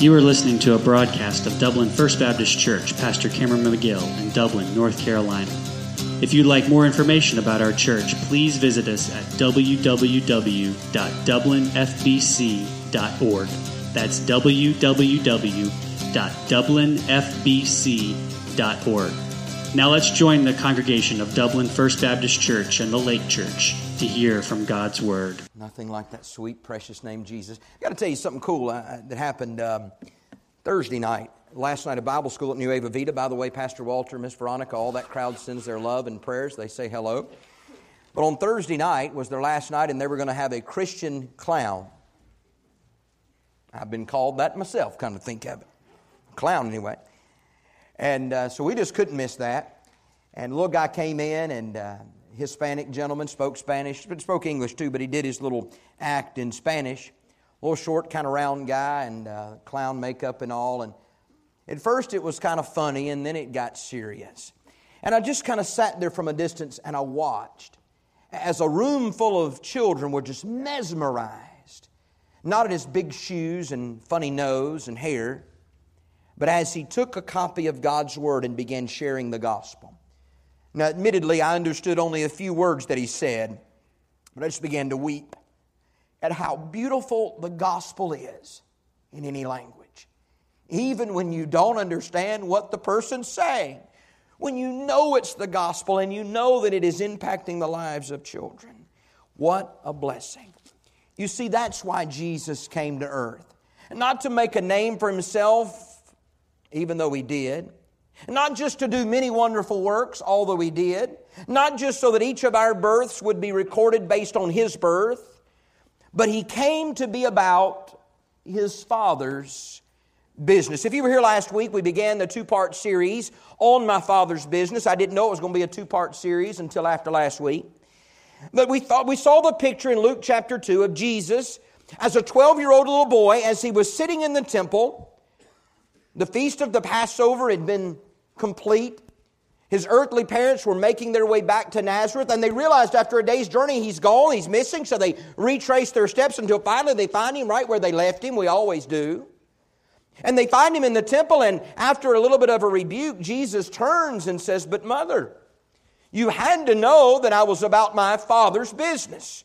You are listening to a broadcast of Dublin First Baptist Church, Pastor Cameron McGill in Dublin, North Carolina. If you'd like more information about our church, please visit us at www.dublinfbc.org. That's www.dublinfbc.org. Now let's join the congregation of Dublin First Baptist Church and the Lake Church to hear from God's Word. Nothing like that sweet, precious name, Jesus. I got to tell you something cool uh, that happened um, Thursday night. Last night at Bible school at Nueva Vida. By the way, Pastor Walter, Miss Veronica, all that crowd sends their love and prayers. They say hello. But on Thursday night was their last night, and they were going to have a Christian clown. I've been called that myself, kind of think of it. Clown, anyway. And uh, so we just couldn't miss that. And little guy came in, and uh, Hispanic gentleman spoke Spanish, but spoke English too, but he did his little act in Spanish. A little short, kind of round guy, and uh, clown makeup and all. And at first it was kind of funny, and then it got serious. And I just kind of sat there from a distance and I watched as a room full of children were just mesmerized, not at his big shoes and funny nose and hair, but as he took a copy of God's Word and began sharing the gospel. Now, admittedly, I understood only a few words that he said, but I just began to weep at how beautiful the gospel is in any language. Even when you don't understand what the person's saying, when you know it's the gospel and you know that it is impacting the lives of children. What a blessing. You see, that's why Jesus came to earth. Not to make a name for himself even though he did. Not just to do many wonderful works, although he did. Not just so that each of our births would be recorded based on his birth, but he came to be about his Father's business. If you were here last week, we began the two part series on my Father's business. I didn't know it was going to be a two part series until after last week. But we thought we saw the picture in Luke chapter 2 of Jesus as a 12 year old little boy as he was sitting in the temple the feast of the Passover had been complete. His earthly parents were making their way back to Nazareth, and they realized after a day's journey he's gone, he's missing, so they retrace their steps until finally they find him right where they left him. We always do. And they find him in the temple, and after a little bit of a rebuke, Jesus turns and says, But mother, you had to know that I was about my father's business.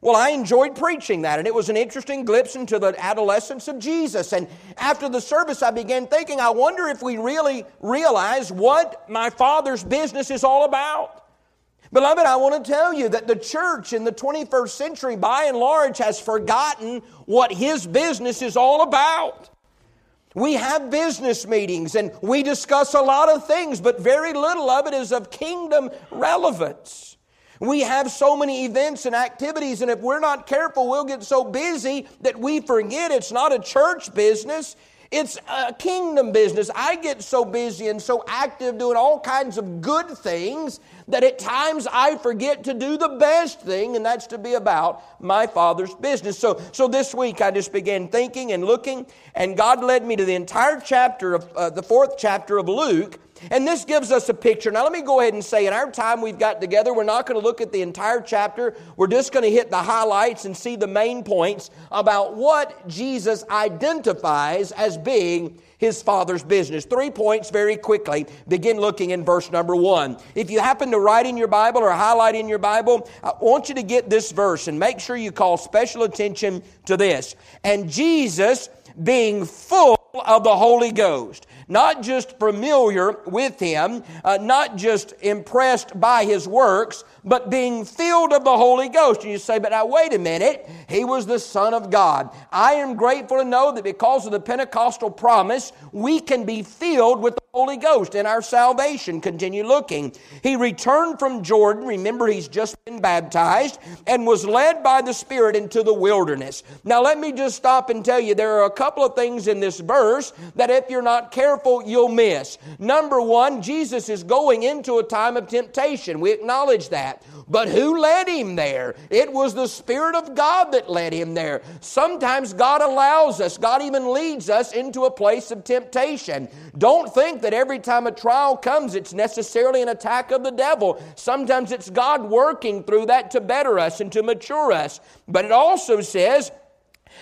Well, I enjoyed preaching that, and it was an interesting glimpse into the adolescence of Jesus. And after the service, I began thinking, I wonder if we really realize what my Father's business is all about. Beloved, I want to tell you that the church in the 21st century, by and large, has forgotten what His business is all about. We have business meetings and we discuss a lot of things, but very little of it is of kingdom relevance. We have so many events and activities, and if we're not careful, we'll get so busy that we forget it's not a church business. It's a kingdom business. I get so busy and so active doing all kinds of good things that at times I forget to do the best thing, and that's to be about my Father's business. So, so this week I just began thinking and looking, and God led me to the entire chapter of uh, the fourth chapter of Luke. And this gives us a picture. Now, let me go ahead and say, in our time we've got together, we're not going to look at the entire chapter. We're just going to hit the highlights and see the main points about what Jesus identifies as being his father's business. Three points very quickly. Begin looking in verse number one. If you happen to write in your Bible or highlight in your Bible, I want you to get this verse and make sure you call special attention to this. And Jesus, being full of the Holy Ghost not just familiar with him, uh, not just impressed by his works, but being filled of the Holy Ghost. And you say, but now wait a minute, he was the Son of God. I am grateful to know that because of the Pentecostal promise, we can be filled with the Holy Ghost in our salvation. Continue looking. He returned from Jordan. Remember, he's just been baptized and was led by the Spirit into the wilderness. Now, let me just stop and tell you there are a couple of things in this verse that if you're not careful, you'll miss. Number one, Jesus is going into a time of temptation. We acknowledge that. But who led him there? It was the Spirit of God that led him there. Sometimes God allows us, God even leads us into a place of temptation. Don't think that every time a trial comes, it's necessarily an attack of the devil. Sometimes it's God working through that to better us and to mature us. But it also says,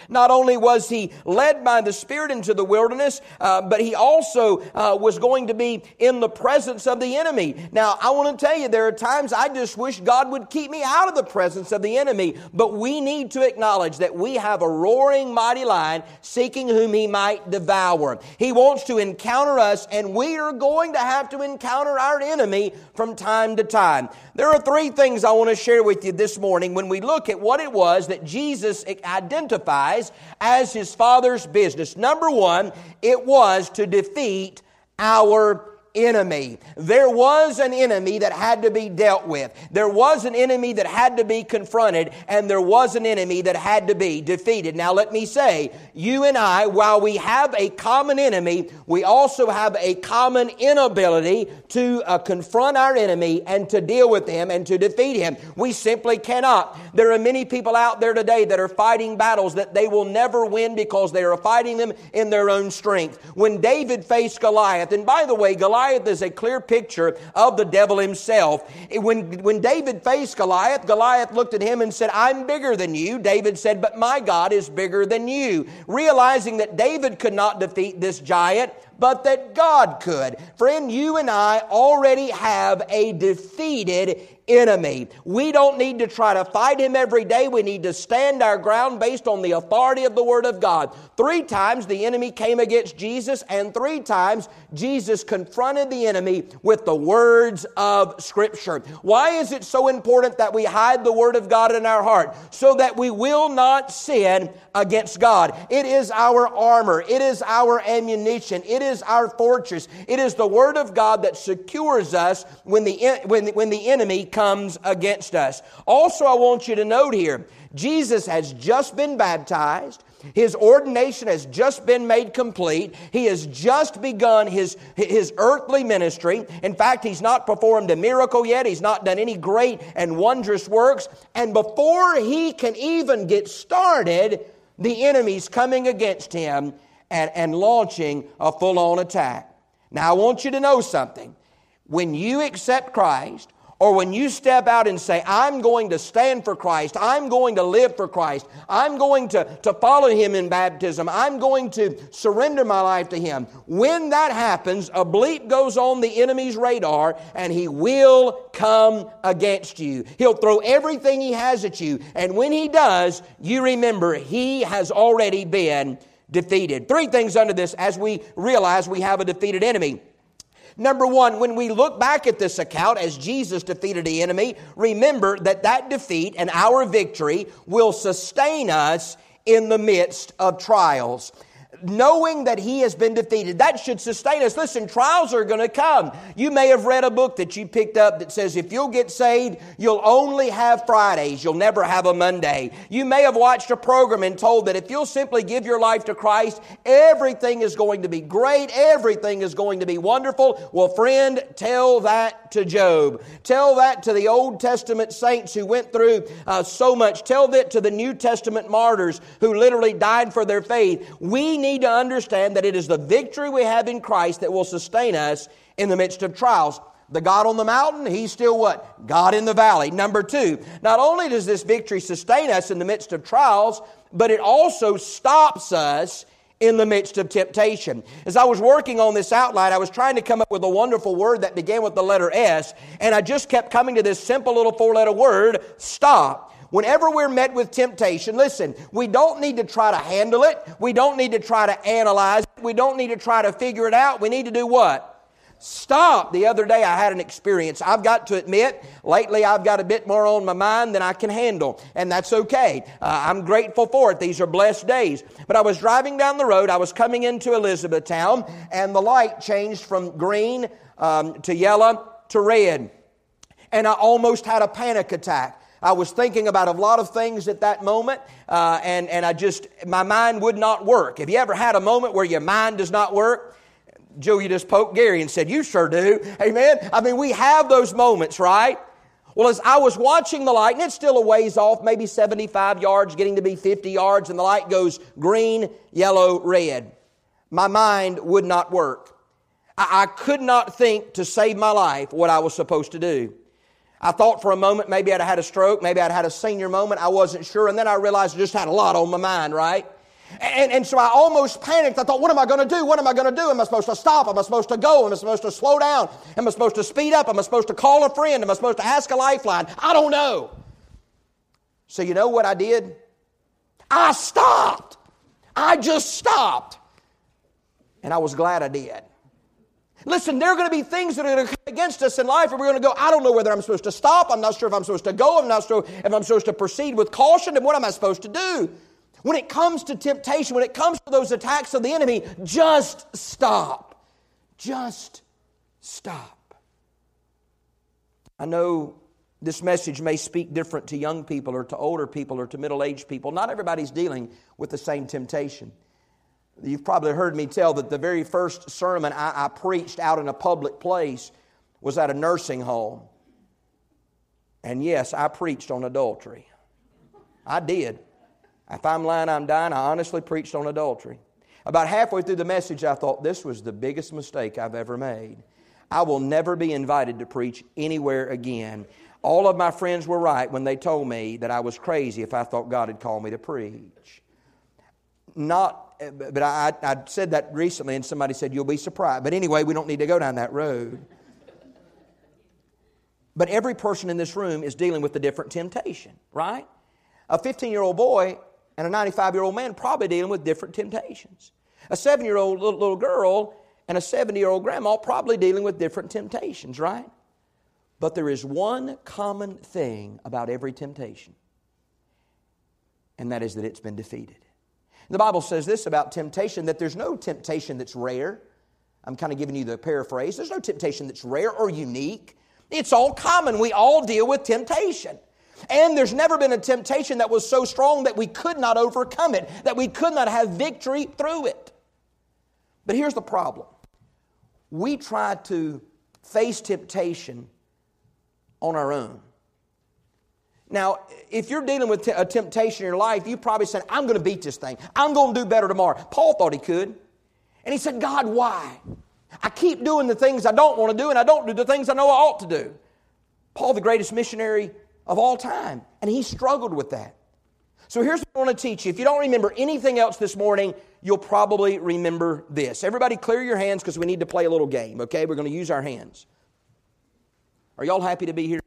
Not only was he led by the Spirit into the wilderness, uh, but he also uh, was going to be in the presence of the enemy. Now, I want to tell you, there are times I just wish God would keep me out of the presence of the enemy, but we need to acknowledge that we have a roaring mighty lion seeking whom he might devour. He wants to encounter us, and we are going to have to encounter our enemy from time to time. There are three things I want to share with you this morning when we look at what it was that Jesus identified as his father's business. Number one, it was to defeat our enemy. There was an enemy that had to be dealt with. There was an enemy that had to be confronted, and there was an enemy that had to be defeated. Now, let me say, you and I, while we have a common enemy, we also have a common inability to uh, confront our enemy and to deal with him and to defeat him. We simply cannot. There are many people out there today that are fighting battles that they will never win because they are fighting them in their own strength. When David faced Goliath, and by the way, Goliath Goliath is a clear picture of the devil himself. When, when David faced Goliath, Goliath looked at him and said, I'm bigger than you. David said, But my God is bigger than you. Realizing that David could not defeat this giant, but that God could. Friend, you and I already have a defeated enemy. We don't need to try to fight him every day. We need to stand our ground based on the authority of the Word of God. Three times the enemy came against Jesus, and three times Jesus confronted the enemy with the words of Scripture. Why is it so important that we hide the Word of God in our heart? So that we will not sin against God. It is our armor, it is our ammunition, it is our fortress. It is the Word of God that secures us when the, when, when the enemy comes against us. Also, I want you to note here Jesus has just been baptized. His ordination has just been made complete. He has just begun his, his earthly ministry. In fact, he's not performed a miracle yet. He's not done any great and wondrous works. And before he can even get started, the enemy's coming against him and, and launching a full on attack. Now, I want you to know something. When you accept Christ, or when you step out and say, I'm going to stand for Christ, I'm going to live for Christ, I'm going to, to follow Him in baptism, I'm going to surrender my life to Him, when that happens, a bleep goes on the enemy's radar and he will come against you. He'll throw everything he has at you. And when he does, you remember he has already been defeated. Three things under this as we realize we have a defeated enemy. Number one, when we look back at this account as Jesus defeated the enemy, remember that that defeat and our victory will sustain us in the midst of trials knowing that he has been defeated. That should sustain us. Listen, trials are going to come. You may have read a book that you picked up that says if you'll get saved, you'll only have Fridays. You'll never have a Monday. You may have watched a program and told that if you'll simply give your life to Christ, everything is going to be great. Everything is going to be wonderful. Well, friend, tell that to Job. Tell that to the Old Testament saints who went through uh, so much. Tell that to the New Testament martyrs who literally died for their faith. We need to understand that it is the victory we have in Christ that will sustain us in the midst of trials. The God on the mountain, He's still what? God in the valley. Number two, not only does this victory sustain us in the midst of trials, but it also stops us in the midst of temptation. As I was working on this outline, I was trying to come up with a wonderful word that began with the letter S, and I just kept coming to this simple little four letter word stop. Whenever we're met with temptation, listen, we don't need to try to handle it. We don't need to try to analyze it. We don't need to try to figure it out. We need to do what? Stop. The other day I had an experience. I've got to admit, lately I've got a bit more on my mind than I can handle, and that's okay. Uh, I'm grateful for it. These are blessed days. But I was driving down the road. I was coming into Elizabethtown, and the light changed from green um, to yellow to red. And I almost had a panic attack. I was thinking about a lot of things at that moment, uh, and, and I just, my mind would not work. Have you ever had a moment where your mind does not work? Joe, you just poked Gary and said, You sure do. Amen. I mean, we have those moments, right? Well, as I was watching the light, and it's still a ways off, maybe 75 yards, getting to be 50 yards, and the light goes green, yellow, red. My mind would not work. I, I could not think to save my life what I was supposed to do. I thought for a moment maybe I'd had a stroke, maybe I'd had a senior moment, I wasn't sure, and then I realized I just had a lot on my mind, right? And, and so I almost panicked. I thought, what am I going to do? What am I going to do? Am I supposed to stop? Am I supposed to go? Am I supposed to slow down? Am I supposed to speed up? Am I supposed to call a friend? Am I supposed to ask a lifeline? I don't know. So you know what I did? I stopped. I just stopped. And I was glad I did. Listen, there are going to be things that are going to come against us in life, and we're going to go, I don't know whether I'm supposed to stop. I'm not sure if I'm supposed to go. I'm not sure if I'm supposed to proceed with caution. And what am I supposed to do? When it comes to temptation, when it comes to those attacks of the enemy, just stop. Just stop. I know this message may speak different to young people or to older people or to middle aged people. Not everybody's dealing with the same temptation. You've probably heard me tell that the very first sermon I, I preached out in a public place was at a nursing home. And yes, I preached on adultery. I did. If I'm lying, I'm dying. I honestly preached on adultery. About halfway through the message, I thought, this was the biggest mistake I've ever made. I will never be invited to preach anywhere again. All of my friends were right when they told me that I was crazy if I thought God had called me to preach. Not, but I, I said that recently, and somebody said, You'll be surprised. But anyway, we don't need to go down that road. But every person in this room is dealing with a different temptation, right? A 15 year old boy and a 95 year old man probably dealing with different temptations. A seven year old little, girl and a 70 year old grandma probably dealing with different temptations, right? But there is one common thing about every temptation, and that is that it's been defeated. The Bible says this about temptation that there's no temptation that's rare. I'm kind of giving you the paraphrase. There's no temptation that's rare or unique. It's all common. We all deal with temptation. And there's never been a temptation that was so strong that we could not overcome it, that we could not have victory through it. But here's the problem we try to face temptation on our own. Now, if you're dealing with a temptation in your life, you probably said, I'm going to beat this thing. I'm going to do better tomorrow. Paul thought he could. And he said, God, why? I keep doing the things I don't want to do, and I don't do the things I know I ought to do. Paul, the greatest missionary of all time. And he struggled with that. So here's what I want to teach you. If you don't remember anything else this morning, you'll probably remember this. Everybody clear your hands because we need to play a little game, okay? We're going to use our hands. Are y'all happy to be here?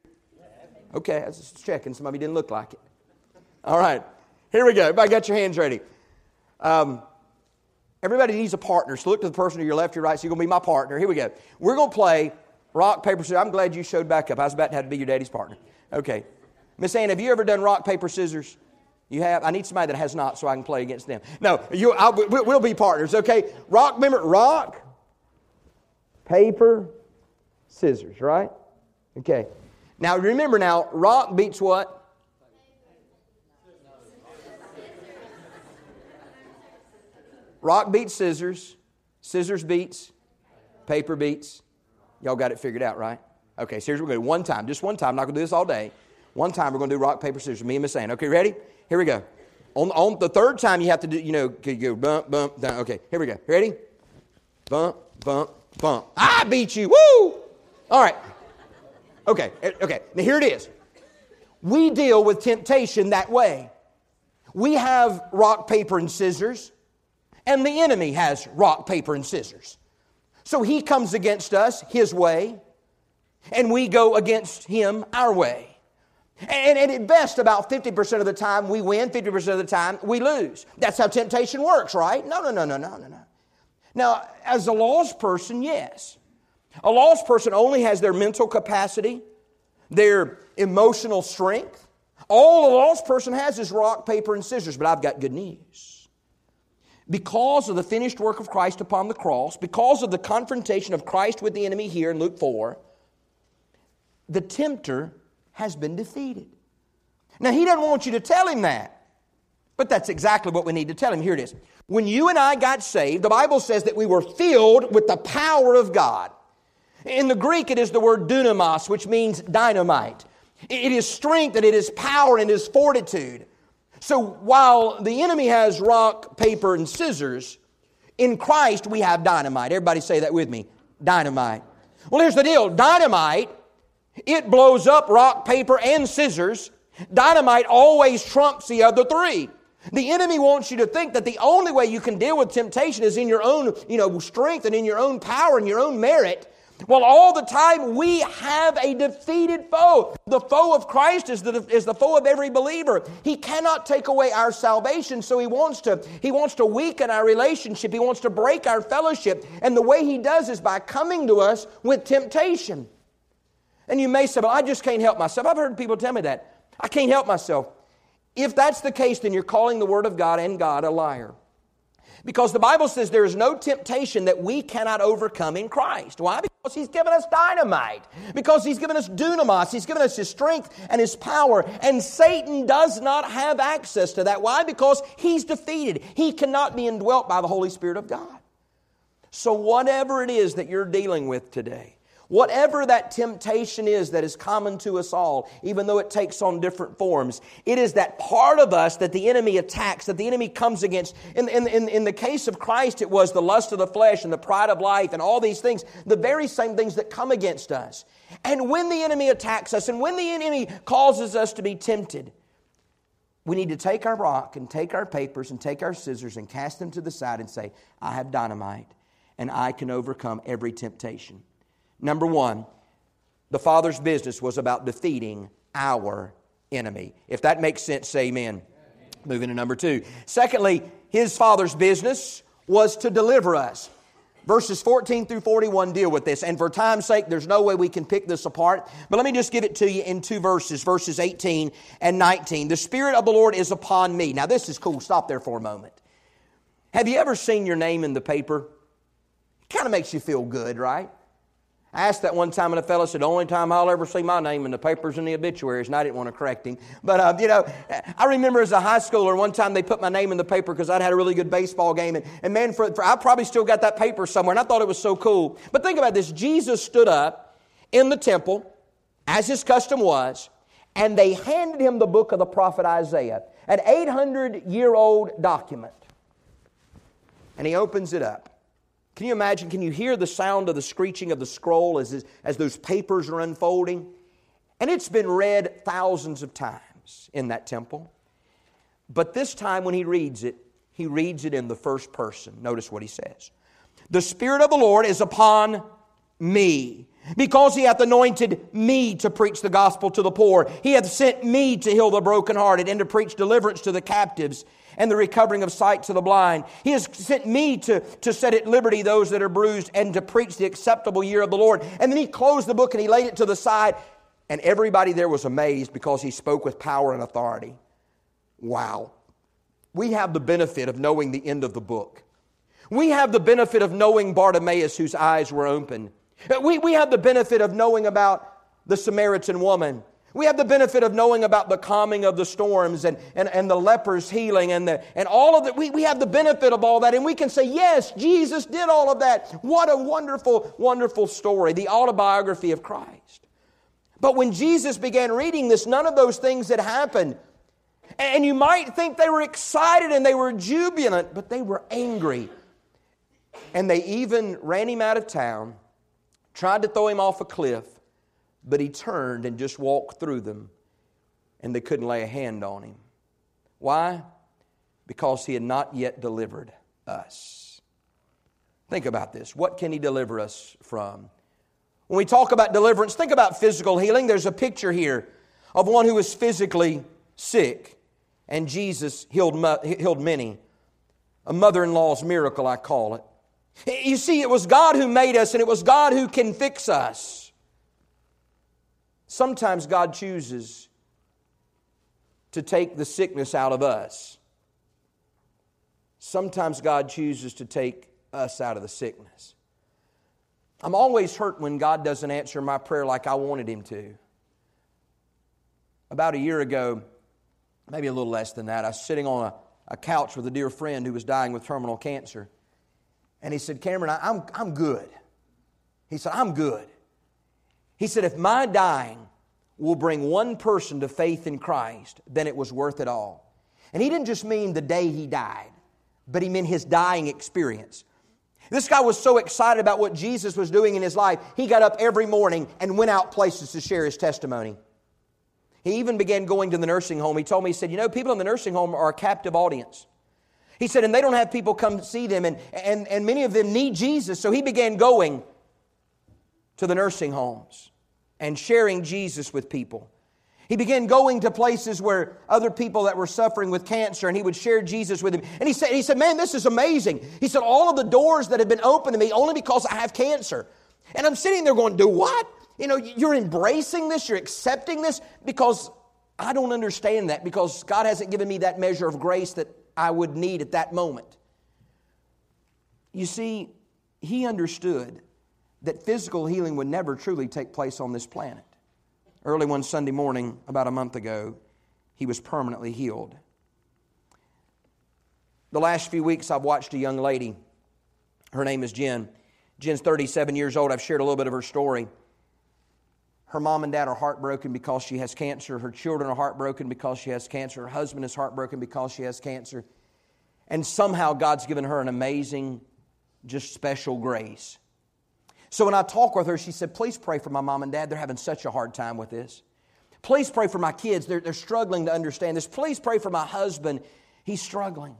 Okay, I was just checking. Some of you didn't look like it. All right, here we go. Everybody got your hands ready. Um, everybody needs a partner. So look to the person to your left, your right. So you're going to be my partner. Here we go. We're going to play rock, paper, scissors. I'm glad you showed back up. I was about to have to be your daddy's partner. Okay. Miss Ann, have you ever done rock, paper, scissors? You have? I need somebody that has not so I can play against them. No, you, I'll, we'll be partners, okay? Rock, remember, rock, paper, scissors, right? Okay. Now remember now, rock beats what? Rock beats scissors, scissors beats, paper beats. Y'all got it figured out, right? Okay, so here's what we're going to do. One time, just one time. I'm not going to do this all day. One time, we're going to do rock, paper, scissors. Me and Miss Ann. Okay, ready? Here we go. On, on the third time, you have to do, you know, you go bump, bump, down. Okay, here we go. Ready? Bump, bump, bump. I beat you. Woo! All right. Okay, okay. Now here it is. We deal with temptation that way. We have rock, paper, and scissors, and the enemy has rock, paper, and scissors. So he comes against us his way, and we go against him our way. And, and, at best, about 50% of the time we win, 50% of the time we lose. That's how temptation works, right? No, no, no, no, no, no, no. Now, as a lost person, yes. A lost person only has their mental capacity, their emotional strength. All a lost person has is rock, paper, and scissors. But I've got good news. Because of the finished work of Christ upon the cross, because of the confrontation of Christ with the enemy here in Luke 4, the tempter has been defeated. Now, he doesn't want you to tell him that, but that's exactly what we need to tell him. Here it is. When you and I got saved, the Bible says that we were filled with the power of God. In the Greek, it is the word dunamis, which means dynamite. It is strength and it is power and it is fortitude. So while the enemy has rock, paper, and scissors, in Christ we have dynamite. Everybody say that with me dynamite. Well, here's the deal dynamite It blows up rock, paper, and scissors. Dynamite always trumps the other three. The enemy wants you to think that the only way you can deal with temptation is in your own, you know, strength and in your own power and your own merit. Well, all the time we have a defeated foe. The foe of Christ is the, is the foe of every believer. He cannot take away our salvation, so he wants to he wants to weaken our relationship. He wants to break our fellowship, and the way he does is by coming to us with temptation. And you may say, "Well, I just can't help myself." I've heard people tell me that. I can't help myself. If that's the case, then you're calling the Word of God and God a liar. Because the Bible says there is no temptation that we cannot overcome in Christ. Why? Because He's given us dynamite. Because He's given us dunamis. He's given us His strength and His power. And Satan does not have access to that. Why? Because He's defeated. He cannot be indwelt by the Holy Spirit of God. So, whatever it is that you're dealing with today, Whatever that temptation is that is common to us all, even though it takes on different forms, it is that part of us that the enemy attacks, that the enemy comes against. In, in, in, in, the case of Christ, it was the lust of the flesh and the pride of life and all these things, the very same things that come against us. And when the enemy attacks us and when the enemy causes us to be tempted, we need to take our rock and take our papers and take our scissors and cast them to the side and say, I have dynamite and I can overcome every temptation. Number one, the Father's business was about defeating our enemy. If that makes sense, say amen. amen. Moving to number two. Secondly, his Father's business was to deliver us. Verses 14 through 41 deal with this. And for time's sake, there's no way we can pick this apart. But let me just give it to you in two verses, verses 18 and 19. The Spirit of the Lord is upon me. Now, this is cool. Stop there for a moment. Have you ever seen your name in the paper? Kind of makes you feel good, right? I asked that one time, and a fellow said, The only time I'll ever see my name in the papers and the obituaries, and I didn't want to correct him. But, uh, you know, I remember as a high schooler, one time they put my name in the paper because I'd had a really good baseball game. And, and man, for, for, I probably still got that paper somewhere, and I thought it was so cool. But think about this Jesus stood up in the temple, as his custom was, and they handed him the book of the prophet Isaiah, an 800 year old document. And he opens it up. Can you imagine? Can you hear the sound of the screeching of the scroll as, as those papers are unfolding? And it's been read thousands of times in that temple. But this time when he reads it, he reads it in the first person. Notice what he says The Spirit of the Lord is upon me. Because he hath anointed me to preach the gospel to the poor. He hath sent me to heal the brokenhearted and to preach deliverance to the captives and the recovering of sight to the blind. He has sent me to, to set at liberty those that are bruised and to preach the acceptable year of the Lord. And then he closed the book and he laid it to the side. And everybody there was amazed because he spoke with power and authority. Wow. We have the benefit of knowing the end of the book. We have the benefit of knowing Bartimaeus, whose eyes were open. We, we have the benefit of knowing about the Samaritan woman we have the benefit of knowing about the calming of the storms and, and, and the lepers healing and, the, and all of that. We, we have the benefit of all that, and we can say, yes, Jesus did all of that. What a wonderful, wonderful story, the autobiography of Christ. But when Jesus began reading this, none of those things had happened. And you might think they were excited and they were jubilant, but they were angry. And they even ran him out of town, tried to throw him off a cliff but he turned and just walked through them, and they couldn't lay a hand on him. Why? Because he had not yet delivered us. Think about this. What can he deliver us from? When we talk about deliverance, think about physical healing. There's a picture here of one who was physically sick, and Jesus healed, healed many. A mother in law's miracle, I call it. You see, it was God who made us, and it was God who can fix us. Sometimes God chooses to take the sickness out of us. Sometimes God chooses to take us out of the sickness. I'm always hurt when God doesn't answer my prayer like I wanted Him to. About a year ago, maybe a little less than that, I was sitting on a, a couch with a dear friend who was dying with terminal cancer. And he said, Cameron, I, I'm, I'm good. He said, I'm good. He said, if my dying will bring one person to faith in Christ, then it was worth it all. And he didn't just mean the day he died, but he meant his dying experience. This guy was so excited about what Jesus was doing in his life, he got up every morning and went out places to share his testimony. He even began going to the nursing home. He told me, he said, You know, people in the nursing home are a captive audience. He said, and they don't have people come see them, and, and, and many of them need Jesus. So he began going to the nursing homes and sharing Jesus with people. He began going to places where other people that were suffering with cancer, and he would share Jesus with them. And he said, he said, Man, this is amazing. He said, All of the doors that have been open to me only because I have cancer. And I'm sitting there going, Do what? You know, you're embracing this, you're accepting this because I don't understand that because God hasn't given me that measure of grace that I would need at that moment. You see, he understood that physical healing would never truly take place on this planet. Early one Sunday morning, about a month ago, he was permanently healed. The last few weeks, I've watched a young lady. Her name is Jen. Jen's 37 years old. I've shared a little bit of her story. Her mom and dad are heartbroken because she has cancer. Her children are heartbroken because she has cancer. Her husband is heartbroken because she has cancer. And somehow God's given her an amazing, just special grace. So when I talk with her, she said, Please pray for my mom and dad. They're having such a hard time with this. Please pray for my kids. They're, they're struggling to understand this. Please pray for my husband. He's struggling.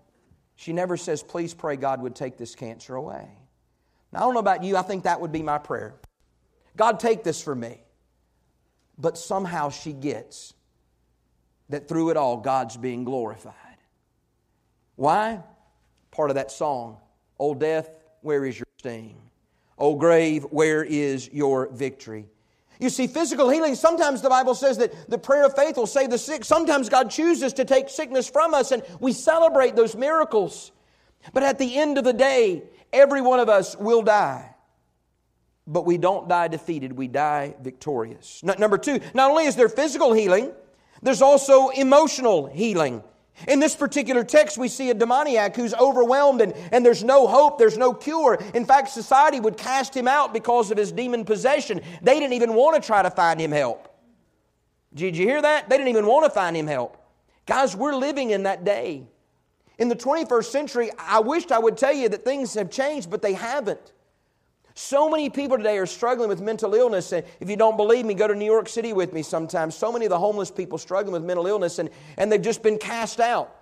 She never says, Please pray God would take this cancer away. Now, I don't know about you, I think that would be my prayer. God, take this for me. But somehow she gets that through it all, God's being glorified. Why? Part of that song, Old Death, where is your sting? O grave, where is your victory? You see, physical healing, sometimes the Bible says that the prayer of faith will save the sick. Sometimes God chooses to take sickness from us, and we celebrate those miracles. But at the end of the day, every one of us will die. But we don't die defeated, we die victorious. Number two, not only is there physical healing, there's also emotional healing. In this particular text, we see a demoniac who's overwhelmed and, and there's no hope, there's no cure. In fact, society would cast him out because of his demon possession. They didn't even want to try to find him help. Did you hear that? They didn't even want to find him help. Guys, we're living in that day. In the 21st century, I wished I would tell you that things have changed, but they haven't. So many people today are struggling with mental illness. And if you don't believe me, go to New York City with me sometimes. So many of the homeless people struggling with mental illness and, and they've just been cast out.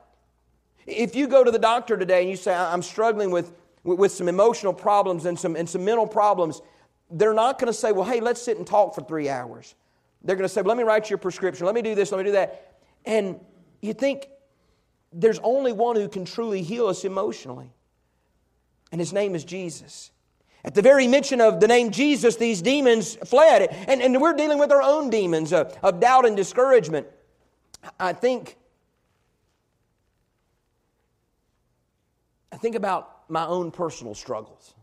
If you go to the doctor today and you say, I'm struggling with, with some emotional problems and some, and some mental problems, they're not going to say, Well, hey, let's sit and talk for three hours. They're going to say, well, Let me write you a prescription. Let me do this. Let me do that. And you think there's only one who can truly heal us emotionally, and his name is Jesus. At the very mention of the name Jesus, these demons fled. And, and we're dealing with our own demons of, of doubt and discouragement. I think, I think about my own personal struggles.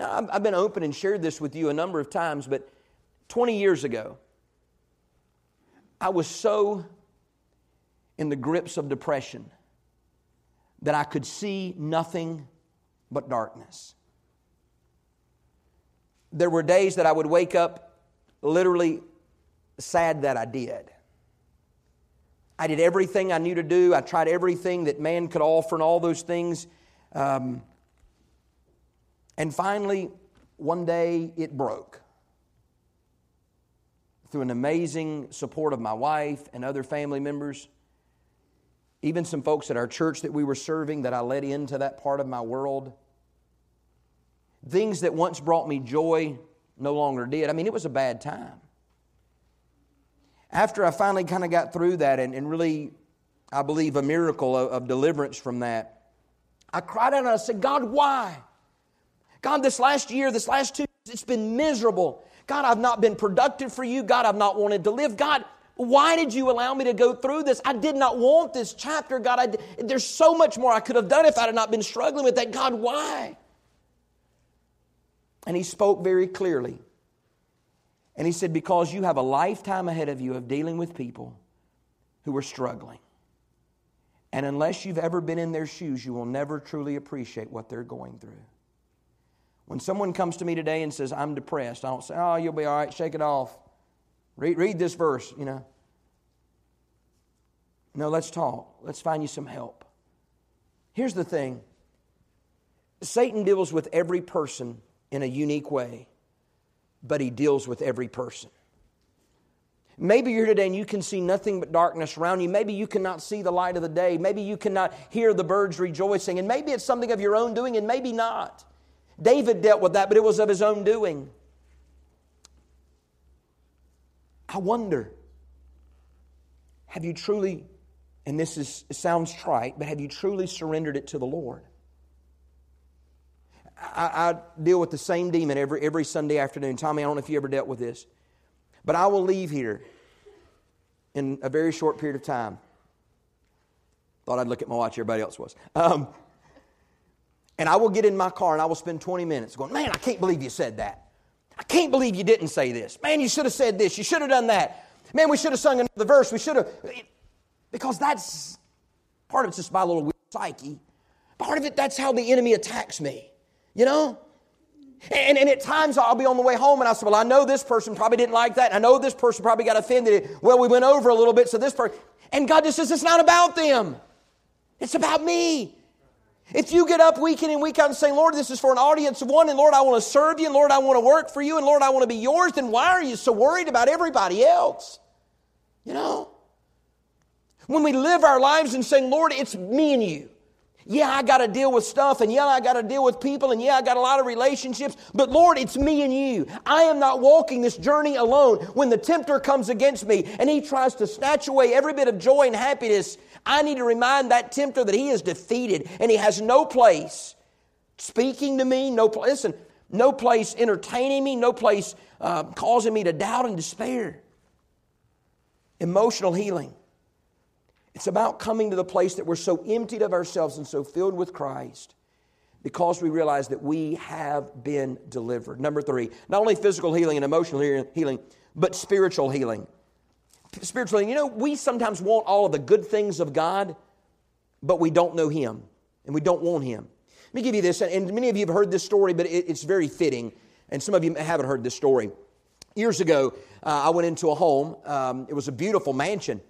Now, I've been open and shared this with you a number of times, but 20 years ago, I was so in the grips of depression that I could see nothing but darkness. There were days that I would wake up literally sad that I did. I did everything I knew to do. I tried everything that man could offer and all those things. Um, and finally, one day it broke. Through an amazing support of my wife and other family members, even some folks at our church that we were serving that I let into that part of my world. Things that once brought me joy no longer did. I mean, it was a bad time. After I finally kind of got through that and, and really, I believe, a miracle of, of deliverance from that, I cried out and I said, God, why? God, this last year, this last two years, it's been miserable. God, I've not been productive for you. God, I've not wanted to live. God, why did you allow me to go through this? I did not want this chapter. God, I, there's so much more I could have done if I had not been struggling with that. God, why? And he spoke very clearly. And he said, Because you have a lifetime ahead of you of dealing with people who are struggling. And unless you've ever been in their shoes, you will never truly appreciate what they're going through. When someone comes to me today and says, I'm depressed, I don't say, Oh, you'll be all right, shake it off. Read, read this verse, you know. No, let's talk. Let's find you some help. Here's the thing Satan deals with every person in a unique way, but he deals with every person. Maybe you're here today and you can see nothing but darkness around you. Maybe you cannot see the light of the day. Maybe you cannot hear the birds rejoicing. And maybe it's something of your own doing, and maybe not. David dealt with that, but it was of his own doing. I wonder have you truly, and this is, sounds trite, but have you truly surrendered it to the Lord? I, I, deal with the same demon every, every Sunday afternoon. Tommy, I don't know if you ever dealt with this. But I will leave here in a very short period of time. Thought I'd look at my watch, everybody else was. Um, and I will get in my car and I will spend 20 minutes going, Man, I can't believe you said that. I can't believe you didn't say this. Man, you should have said this. You should have done that. Man, we should have sung another verse. We should have. Because that's part of it's just my little weird psyche. Part of it, that's how the enemy attacks me. You know? And, and at times I'll be on the way home and I say, Well, I know this person probably didn't like that. I know this person probably got offended. Well, we went over a little bit, so this person. And God just says, It's not about them, it's about me. If you get up week in and week out and say, Lord, this is for an audience of one, and Lord, I want to serve you, and Lord, I want to work for you, and Lord, I want to be yours, then why are you so worried about everybody else? You know? When we live our lives and saying, Lord, it's me and you. Yeah, I got to deal with stuff, and yeah, I got to deal with people, and yeah, I got a lot of relationships, but Lord, it's me and you. I am not walking this journey alone. When the tempter comes against me and he tries to snatch away every bit of joy and happiness, I need to remind that tempter that he is defeated and he has no place speaking to me, no place, listen, no place entertaining me, no place uh, causing me to doubt and despair. Emotional healing. It's about coming to the place that we're so emptied of ourselves and so filled with Christ because we realize that we have been delivered. Number three, not only physical healing and emotional healing, but spiritual healing. Spiritual healing, you know, we sometimes want all of the good things of God, but we don't know Him and we don't want Him. Let me give you this, and many of you have heard this story, but it's very fitting, and some of you haven't heard this story. Years ago, uh, I went into a home. Um, it was a beautiful mansion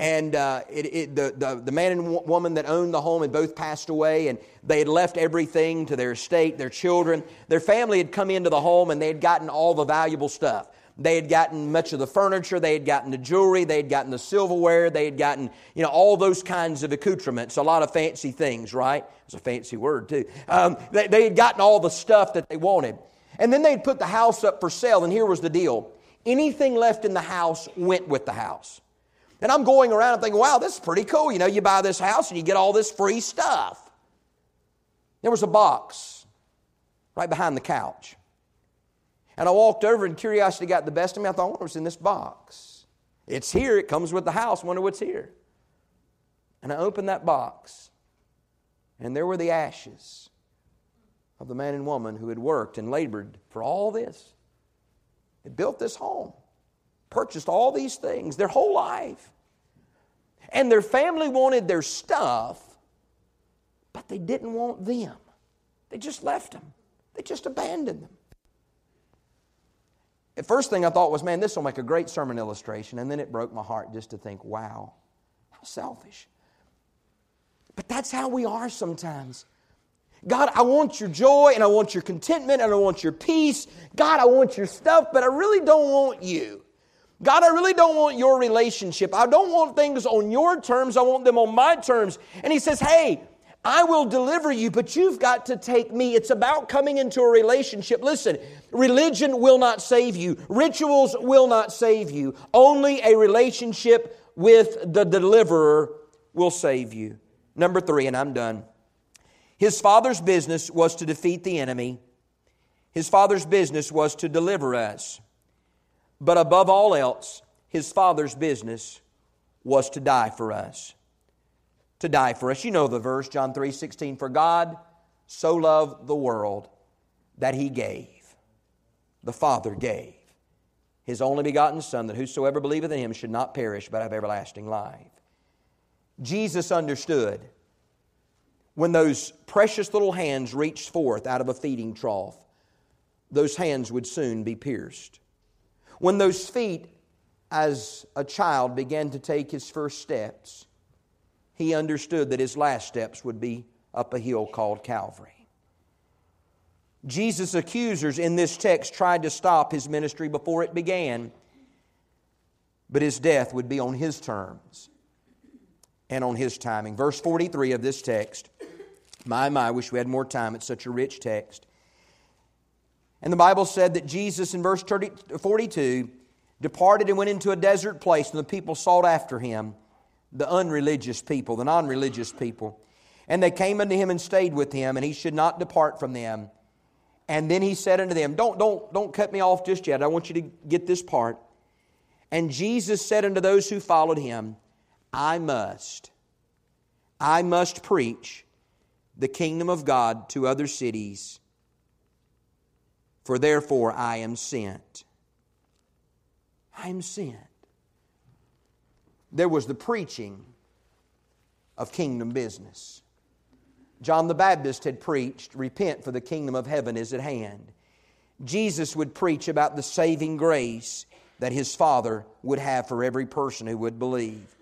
and uh, it, it, the, the, the, man and woman that owned the home had both passed away, and they had left everything to their estate, their children. Their family had come into the home, and they had gotten all the valuable stuff. They had gotten much of the furniture, they had gotten the jewelry, they had gotten the silverware, they had gotten, you know, all those kinds of accoutrements, a lot of fancy things, right? It's a fancy word, too. Um, they, they had gotten all the stuff that they wanted. And then they'd put the house up for sale, and here was the deal anything left in the house went with the house. And I'm going around and thinking, wow, this is pretty cool. You know, you buy this house and you get all this free stuff. There was a box right behind the couch. And I walked over and curiosity got the best of me. I thought, what was in this box? It's here. It comes with the house. Wonder what's here. And I opened that box. And there were the ashes of the man and woman who had worked and labored for all this. Had built this home purchased all these things their whole life. And their family wanted their stuff, but they didn't want them. They just left them, they just abandoned them. The first thing I thought was, man, this will make a great sermon illustration. And then it broke my heart just to think, wow, how selfish. But that's how we are sometimes. God, I want your joy and I want your contentment and I want your peace. God, I want your stuff, but I really don't want you. God, I really don't want your relationship. I don't want things on your terms. I want them on my terms. And he says, Hey, I will deliver you, but you've got to take me. It's about coming into a relationship. Listen, religion will not save you, rituals will not save you. Only a relationship with the deliverer will save you. Number three, and I'm done. His father's business was to defeat the enemy, his father's business was to deliver us. But above all else, his father's business was to die for us. To die for us. You know the verse, John 3 16. For God so loved the world that he gave. The Father gave his only begotten Son, that whosoever believeth in him should not perish, but have everlasting life. Jesus understood when those precious little hands reached forth out of a feeding trough, those hands would soon be pierced. When those feet, as a child, began to take his first steps, he understood that his last steps would be up a hill called Calvary. Jesus' accusers in this text tried to stop his ministry before it began, but his death would be on his terms and on his timing. Verse 43 of this text. My, my, I wish we had more time. It's such a rich text. And the Bible said that Jesus, in verse 30, 42, departed and went into a desert place, and the people sought after him, the unreligious people, the non religious people. And they came unto him and stayed with him, and he should not depart from them. And then he said unto them, Don't, don't, don't cut me off just yet. I want you to get this part. And Jesus said unto those who followed him, I must, I must preach the kingdom of God to other cities, for therefore I am sent. I am sent. There was the preaching of kingdom business. John the Baptist had preached, Repent, for the kingdom of heaven is at hand. Jesus would preach about the saving grace that his Father would have for every person who would believe.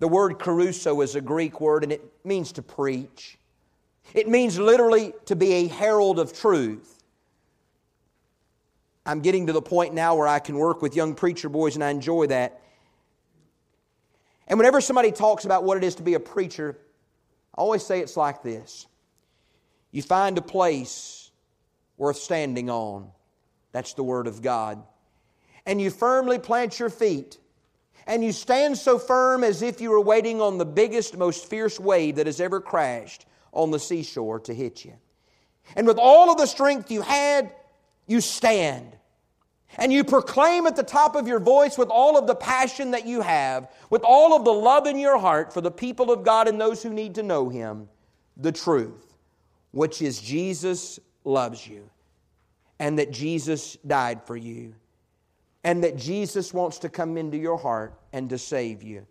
The word kerusso is a Greek word and it means to preach. It means literally to be a herald of truth. I'm getting to the point now where I can work with young preacher boys and I enjoy that. And whenever somebody talks about what it is to be a preacher, I always say it's like this You find a place worth standing on. That's the Word of God. And you firmly plant your feet and you stand so firm as if you were waiting on the biggest, most fierce wave that has ever crashed on the seashore to hit you. And with all of the strength you had, you stand. And you proclaim at the top of your voice with all of the passion that you have, with all of the love in your heart for the people of God and those who need to know Him, the truth, which is Jesus loves you and that Jesus died for you and that Jesus wants to come into your heart and to save you.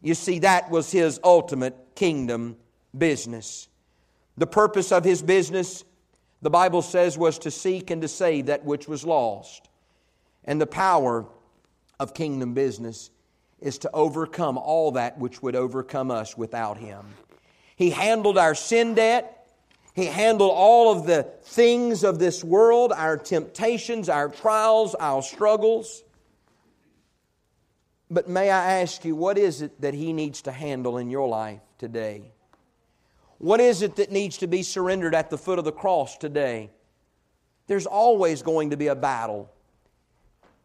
You see, that was his ultimate kingdom business. The purpose of his business, the Bible says, was to seek and to save that which was lost. And the power of kingdom business is to overcome all that which would overcome us without him. He handled our sin debt. He handled all of the things of this world, our temptations, our trials, our struggles. But may I ask you, what is it that He needs to handle in your life today? What is it that needs to be surrendered at the foot of the cross today? There's always going to be a battle.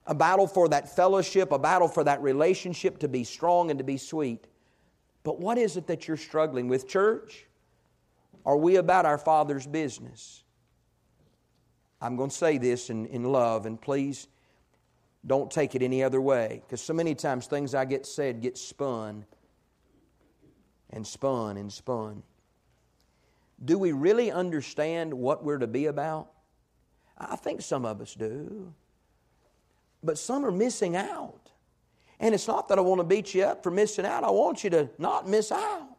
A battle for that fellowship, a battle for that relationship to be strong and to be sweet. But what is it that you're struggling with, church? Are we about our Father's business? I'm going to say this in, in love, and please don't take it any other way. Because so many times things I get said get spun and spun and spun. Do we really understand what we're to be about? I think some of us do. But some are missing out. And it's not that I want to beat you up for missing out, I want you to not miss out.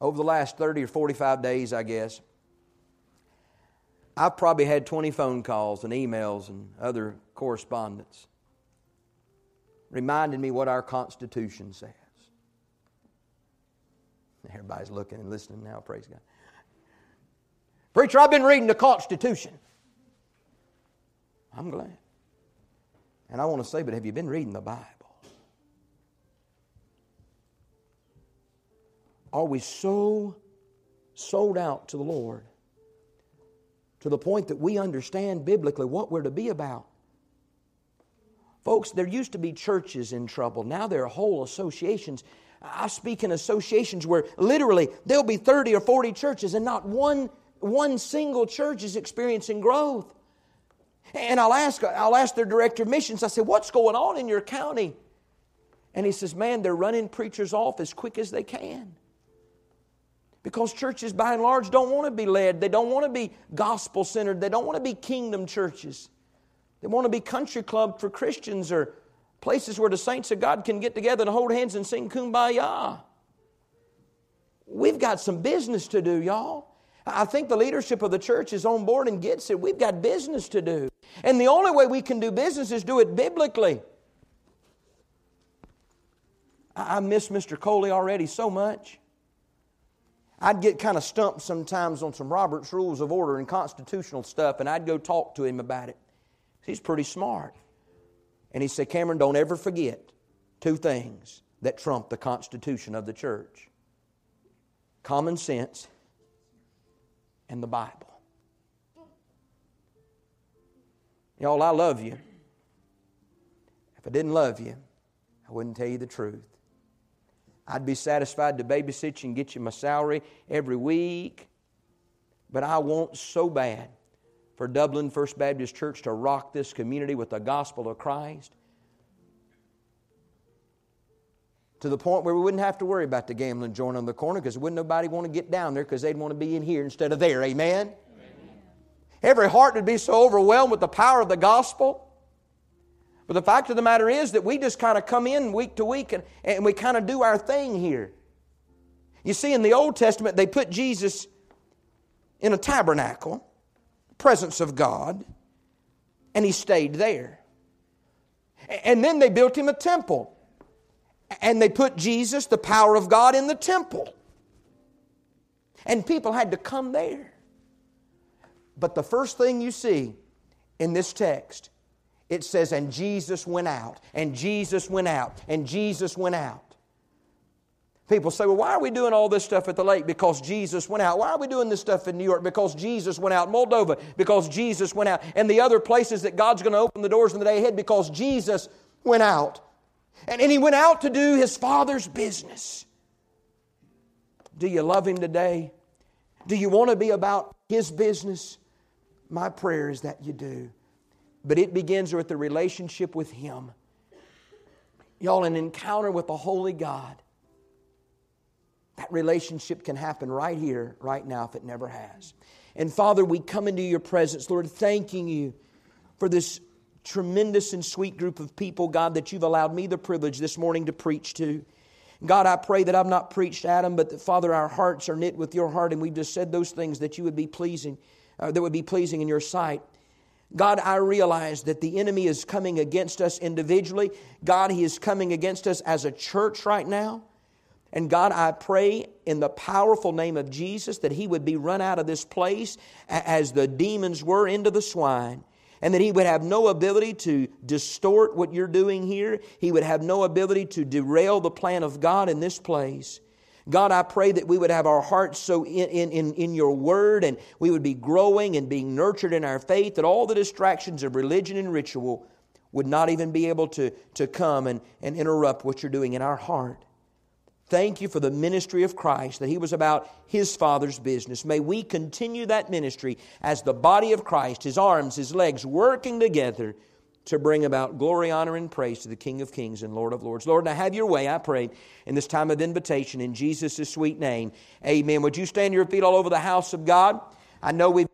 over the last 30 or 45 days, I guess, I've probably had 20 phone calls and emails and other correspondence reminding me what our Constitution says. Everybody's looking and listening now, praise God. Preacher, I've been reading the Constitution. I'm glad. And I want to say, but have you been reading the Bible? Are we so sold out to the Lord to the point that we understand biblically what we're to be about? Folks, there used to be churches in trouble. Now there are whole associations. I speak in associations where literally there'll be 30 or 40 churches and not one, one single church is experiencing growth. And I'll ask, I'll ask their director of missions, I say, What's going on in your county? And he says, Man, they're running preachers off as quick as they can. Because churches, by and large, don't want to be led. They don't want to be gospel centered. They don't want to be kingdom churches. They want to be country club for Christians or places where the saints of God can get together and hold hands and sing kumbaya. We've got some business to do, y'all. I think the leadership of the church is on board and gets it. We've got business to do. And the only way we can do business is do it biblically. I miss Mr. Coley already so much. I'd get kind of stumped sometimes on some Robert's Rules of Order and constitutional stuff, and I'd go talk to him about it. He's pretty smart. And he said, Cameron, don't ever forget two things that trump the Constitution of the church common sense and the Bible. Y'all, I love you. If I didn't love you, I wouldn't tell you the truth. I'd be satisfied to babysit you and get you my salary every week. But I want so bad for Dublin First Baptist Church to rock this community with the gospel of Christ to the point where we wouldn't have to worry about the gambling joint on the corner because wouldn't nobody want to get down there because they'd want to be in here instead of there. Amen? Amen? Every heart would be so overwhelmed with the power of the gospel. But the fact of the matter is that we just kind of come in week to week and, and we kind of do our thing here. You see, in the Old Testament, they put Jesus in a tabernacle, presence of God, and he stayed there. And then they built him a temple and they put Jesus, the power of God, in the temple. And people had to come there. But the first thing you see in this text, it says, and Jesus went out, and Jesus went out, and Jesus went out. People say, well, why are we doing all this stuff at the lake? Because Jesus went out. Why are we doing this stuff in New York? Because Jesus went out. Moldova, because Jesus went out. And the other places that God's going to open the doors in the day ahead, because Jesus went out. And, and he went out to do his father's business. Do you love him today? Do you want to be about his business? My prayer is that you do. But it begins with the relationship with him. Y'all, an encounter with the Holy God. That relationship can happen right here, right now, if it never has. And Father, we come into your presence, Lord, thanking you for this tremendous and sweet group of people, God, that you've allowed me the privilege this morning to preach to. God, I pray that I've not preached Adam, but that, Father, our hearts are knit with your heart, and we've just said those things that you would be pleasing, uh, that would be pleasing in your sight. God, I realize that the enemy is coming against us individually. God, he is coming against us as a church right now. And God, I pray in the powerful name of Jesus that he would be run out of this place as the demons were into the swine and that he would have no ability to distort what you're doing here. He would have no ability to derail the plan of God in this place. God, I pray that we would have our hearts so in, in, in your word and we would be growing and being nurtured in our faith that all the distractions of religion and ritual would not even be able to, to come and, and interrupt what you're doing in our heart. Thank you for the ministry of Christ, that He was about His Father's business. May we continue that ministry as the body of Christ, His arms, His legs working together to bring about glory, honor, and praise to the King of Kings and Lord of Lords. Lord, now have your way, I pray, in this time of invitation in Jesus' sweet name. Amen. Would you stand your feet all over the house of God? I know we've